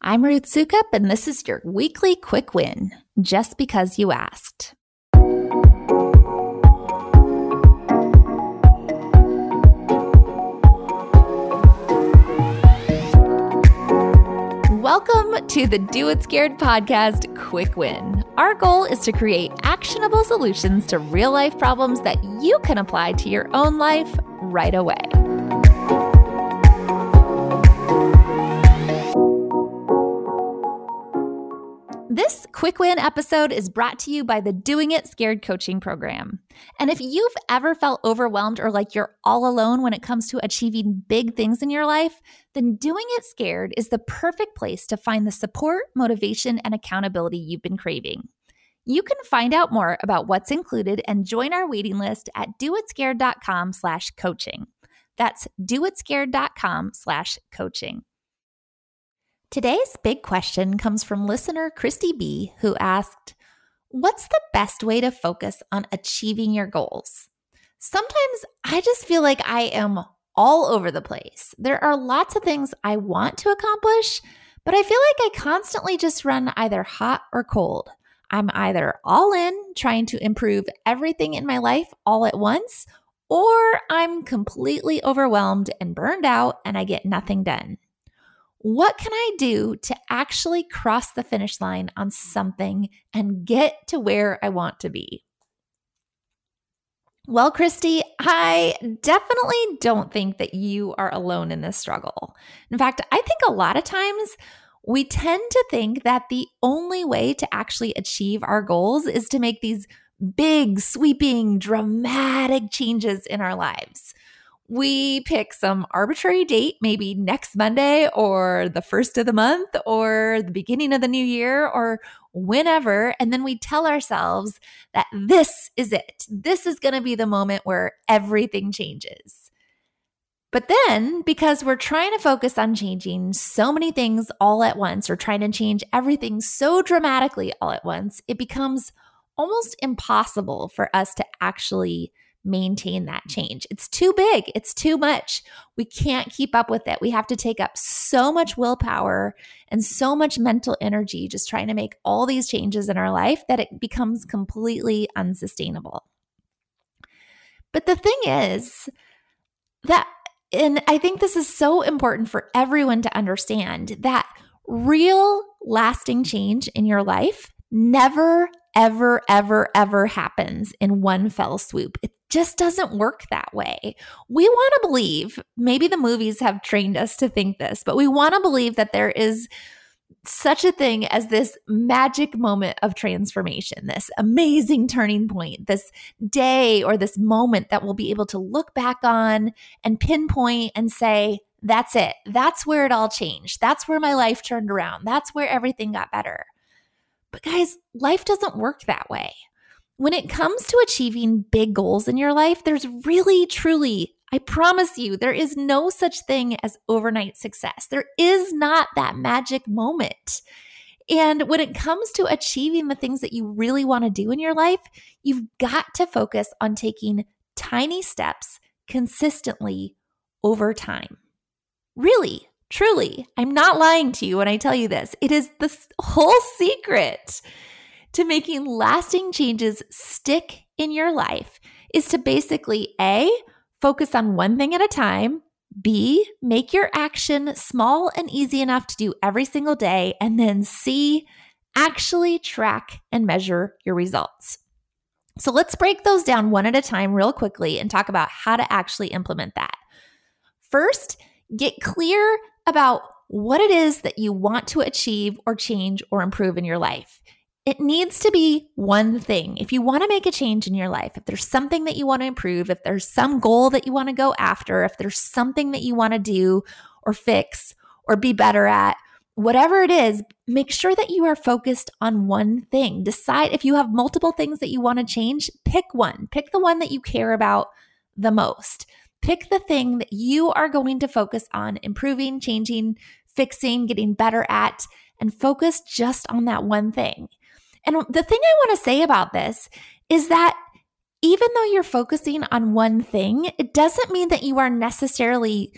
I'm Ruth Soukup, and this is your weekly quick win, just because you asked. Welcome to the Do It Scared podcast, Quick Win. Our goal is to create actionable solutions to real life problems that you can apply to your own life right away. This quick win episode is brought to you by the Doing It Scared coaching program. And if you've ever felt overwhelmed or like you're all alone when it comes to achieving big things in your life, then Doing It Scared is the perfect place to find the support, motivation, and accountability you've been craving. You can find out more about what's included and join our waiting list at doitscared.com slash coaching. That's doitscared.com slash coaching. Today's big question comes from listener Christy B, who asked, What's the best way to focus on achieving your goals? Sometimes I just feel like I am all over the place. There are lots of things I want to accomplish, but I feel like I constantly just run either hot or cold. I'm either all in, trying to improve everything in my life all at once, or I'm completely overwhelmed and burned out and I get nothing done. What can I do to actually cross the finish line on something and get to where I want to be? Well, Christy, I definitely don't think that you are alone in this struggle. In fact, I think a lot of times we tend to think that the only way to actually achieve our goals is to make these big, sweeping, dramatic changes in our lives we pick some arbitrary date, maybe next Monday or the first of the month or the beginning of the new year or whenever. And then we tell ourselves that this is it. This is going to be the moment where everything changes. But then, because we're trying to focus on changing so many things all at once or trying to change everything so dramatically all at once, it becomes almost impossible for us to actually maintain that change. It's too big, it's too much. We can't keep up with it. We have to take up so much willpower and so much mental energy just trying to make all these changes in our life that it becomes completely unsustainable. But the thing is that, and I think this is so important for everyone to understand that real lasting change in your life never, ever, ever, ever happens in one fell swoop. It just doesn't work that way. We want to believe, maybe the movies have trained us to think this, but we want to believe that there is such a thing as this magic moment of transformation, this amazing turning point, this day or this moment that we'll be able to look back on and pinpoint and say, that's it. That's where it all changed. That's where my life turned around. That's where everything got better. But guys, life doesn't work that way. When it comes to achieving big goals in your life, there's really, truly, I promise you, there is no such thing as overnight success. There is not that magic moment. And when it comes to achieving the things that you really want to do in your life, you've got to focus on taking tiny steps consistently over time. Really, truly, I'm not lying to you when I tell you this. It is the whole secret to making lasting changes stick in your life is to basically A, focus on one thing at a time, B, make your action small and easy enough to do every single day, and then C, actually track and measure your results. So let's break those down one at a time real quickly and talk about how to actually implement that. First, get clear about what it is that you want to achieve or change or improve in your life. It needs to be one thing. If you want to make a change in your life, if there's something that you want to improve, if there's some goal that you want to go after, if there's something that you want to do or fix or be better at, whatever it is, make sure that you are focused on one thing. Decide if you have multiple things that you want to change, pick one. Pick the one that you care about the most. Pick the thing that you are going to focus on improving, changing, fixing, getting better at, and focus just on that one thing. And the thing I want to say about this is that even though you're focusing on one thing, it doesn't mean that you are necessarily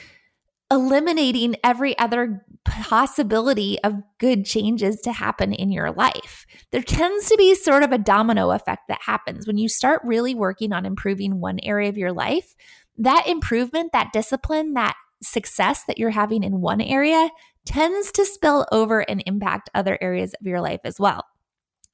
eliminating every other possibility of good changes to happen in your life. There tends to be sort of a domino effect that happens when you start really working on improving one area of your life. That improvement, that discipline, that success that you're having in one area tends to spill over and impact other areas of your life as well.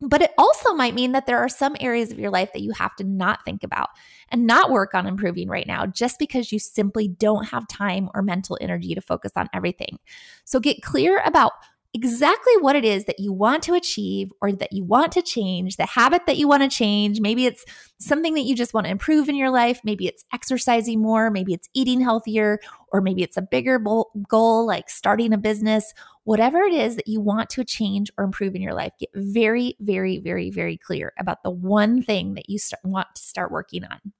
But it also might mean that there are some areas of your life that you have to not think about and not work on improving right now just because you simply don't have time or mental energy to focus on everything. So get clear about exactly what it is that you want to achieve or that you want to change, the habit that you want to change. Maybe it's something that you just want to improve in your life. Maybe it's exercising more. Maybe it's eating healthier, or maybe it's a bigger goal like starting a business. Whatever it is that you want to change or improve in your life, get very, very, very, very clear about the one thing that you start, want to start working on.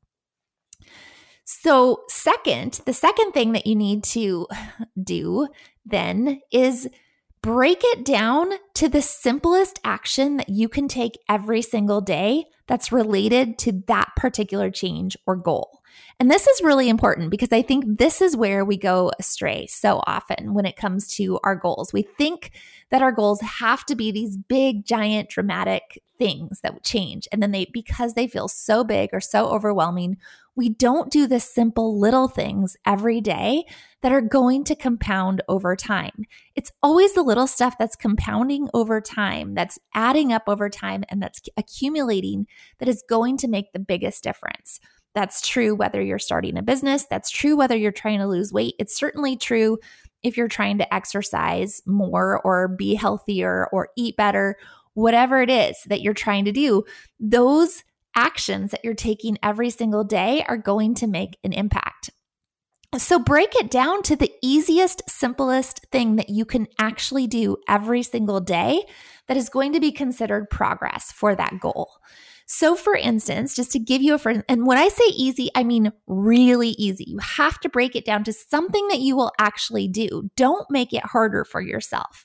So, second, the second thing that you need to do then is break it down to the simplest action that you can take every single day that's related to that particular change or goal. And this is really important because I think this is where we go astray so often when it comes to our goals. We think that our goals have to be these big, giant, dramatic things that change. And then they, because they feel so big or so overwhelming, we don't do the simple little things every day that are going to compound over time. It's always the little stuff that's compounding over time, that's adding up over time, and that's accumulating that is going to make the biggest difference. That's true whether you're starting a business, that's true whether you're trying to lose weight. It's certainly true if you're trying to exercise more or be healthier or eat better, whatever it is that you're trying to do. Those actions that you're taking every single day are going to make an impact. So break it down to the easiest, simplest thing that you can actually do every single day that is going to be considered progress for that goal. So, for instance, just to give you a friend, and when I say easy, I mean really easy. You have to break it down to something that you will actually do. Don't make it harder for yourself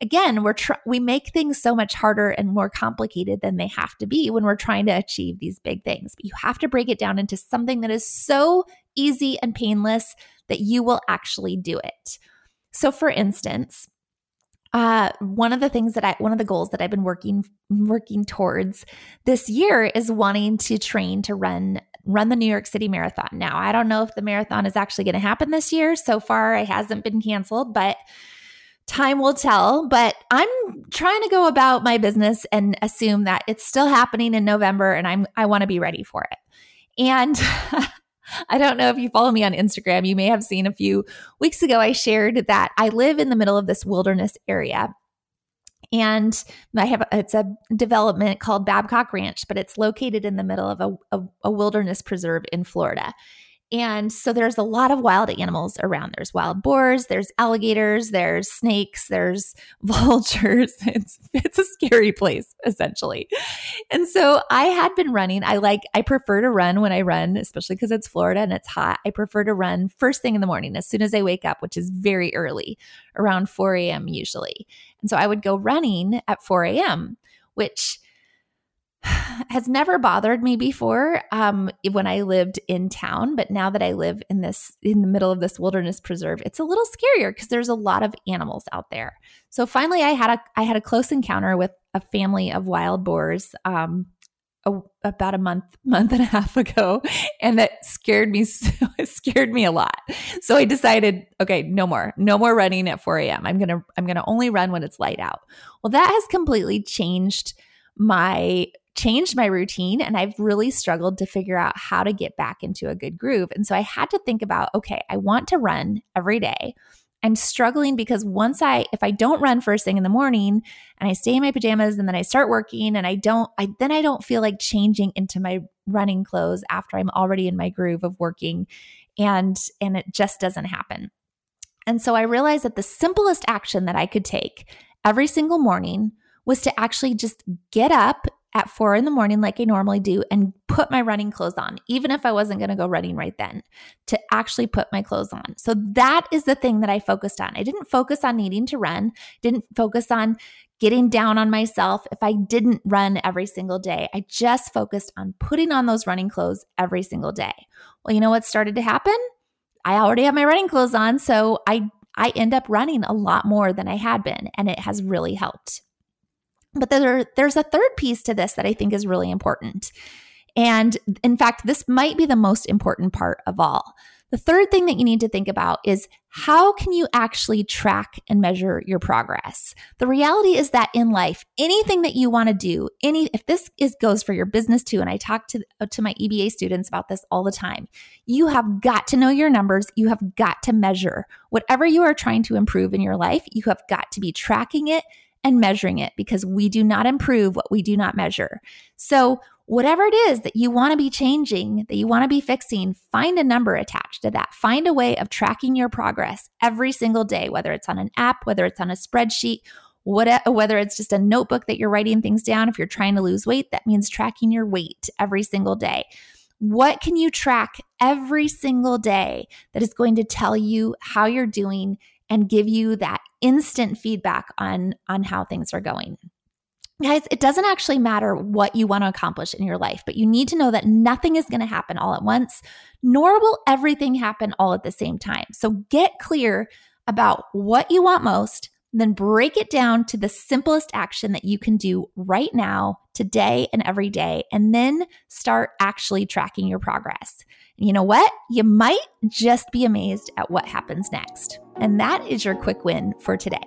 again, we're tr- we make things so much harder and more complicated than they have to be when we're trying to achieve these big things. But you have to break it down into something that is so easy and painless that you will actually do it. So, for instance, uh, one of the things that I, one of the goals that I've been working working towards this year is wanting to train to run run the New York City Marathon. Now, I don't know if the marathon is actually going to happen this year. So far, it hasn't been canceled, but time will tell, but I'm trying to go about my business and assume that it's still happening in November and I'm I want to be ready for it. And I don't know if you follow me on Instagram, you may have seen a few weeks ago I shared that I live in the middle of this wilderness area. And I have it's a development called Babcock Ranch, but it's located in the middle of a, a, a wilderness preserve in Florida. And so there's a lot of wild animals around. There's wild boars, there's alligators, there's snakes, there's vultures. It's it's a scary place essentially. And so I had been running. I like I prefer to run when I run, especially because it's Florida and it's hot. I prefer to run first thing in the morning as soon as I wake up, which is very early, around 4 a.m. usually. And so I would go running at 4 a.m., which has never bothered me before um, when I lived in town, but now that I live in this in the middle of this wilderness preserve, it's a little scarier because there's a lot of animals out there. So finally, I had a I had a close encounter with a family of wild boars um, a, about a month month and a half ago, and that scared me. it scared me a lot. So I decided, okay, no more, no more running at 4 a.m. I'm gonna I'm gonna only run when it's light out. Well, that has completely changed my changed my routine and I've really struggled to figure out how to get back into a good groove. And so I had to think about okay, I want to run every day. I'm struggling because once I if I don't run first thing in the morning and I stay in my pajamas and then I start working and I don't I then I don't feel like changing into my running clothes after I'm already in my groove of working and and it just doesn't happen. And so I realized that the simplest action that I could take every single morning was to actually just get up at four in the morning, like I normally do, and put my running clothes on, even if I wasn't going to go running right then, to actually put my clothes on. So that is the thing that I focused on. I didn't focus on needing to run, didn't focus on getting down on myself if I didn't run every single day. I just focused on putting on those running clothes every single day. Well, you know what started to happen? I already have my running clothes on, so I I end up running a lot more than I had been, and it has really helped. But there, there's a third piece to this that I think is really important. And in fact, this might be the most important part of all. The third thing that you need to think about is how can you actually track and measure your progress? The reality is that in life, anything that you want to do, any if this is goes for your business too, and I talk to to my EBA students about this all the time, you have got to know your numbers. You have got to measure whatever you are trying to improve in your life. You have got to be tracking it and measuring it because we do not improve what we do not measure. So whatever it is that you want to be changing, that you want to be fixing, find a number attached to that. Find a way of tracking your progress every single day, whether it's on an app, whether it's on a spreadsheet, whether it's just a notebook that you're writing things down. If you're trying to lose weight, that means tracking your weight every single day. What can you track every single day that is going to tell you how you're doing and give you that instant feedback on on how things are going? Guys, it doesn't actually matter what you want to accomplish in your life, but you need to know that nothing is going to happen all at once, nor will everything happen all at the same time. So get clear about what you want most, then break it down to the simplest action that you can do right now, today, and every day, and then start actually tracking your progress. You know what? You might just be amazed at what happens next. And that is your quick win for today.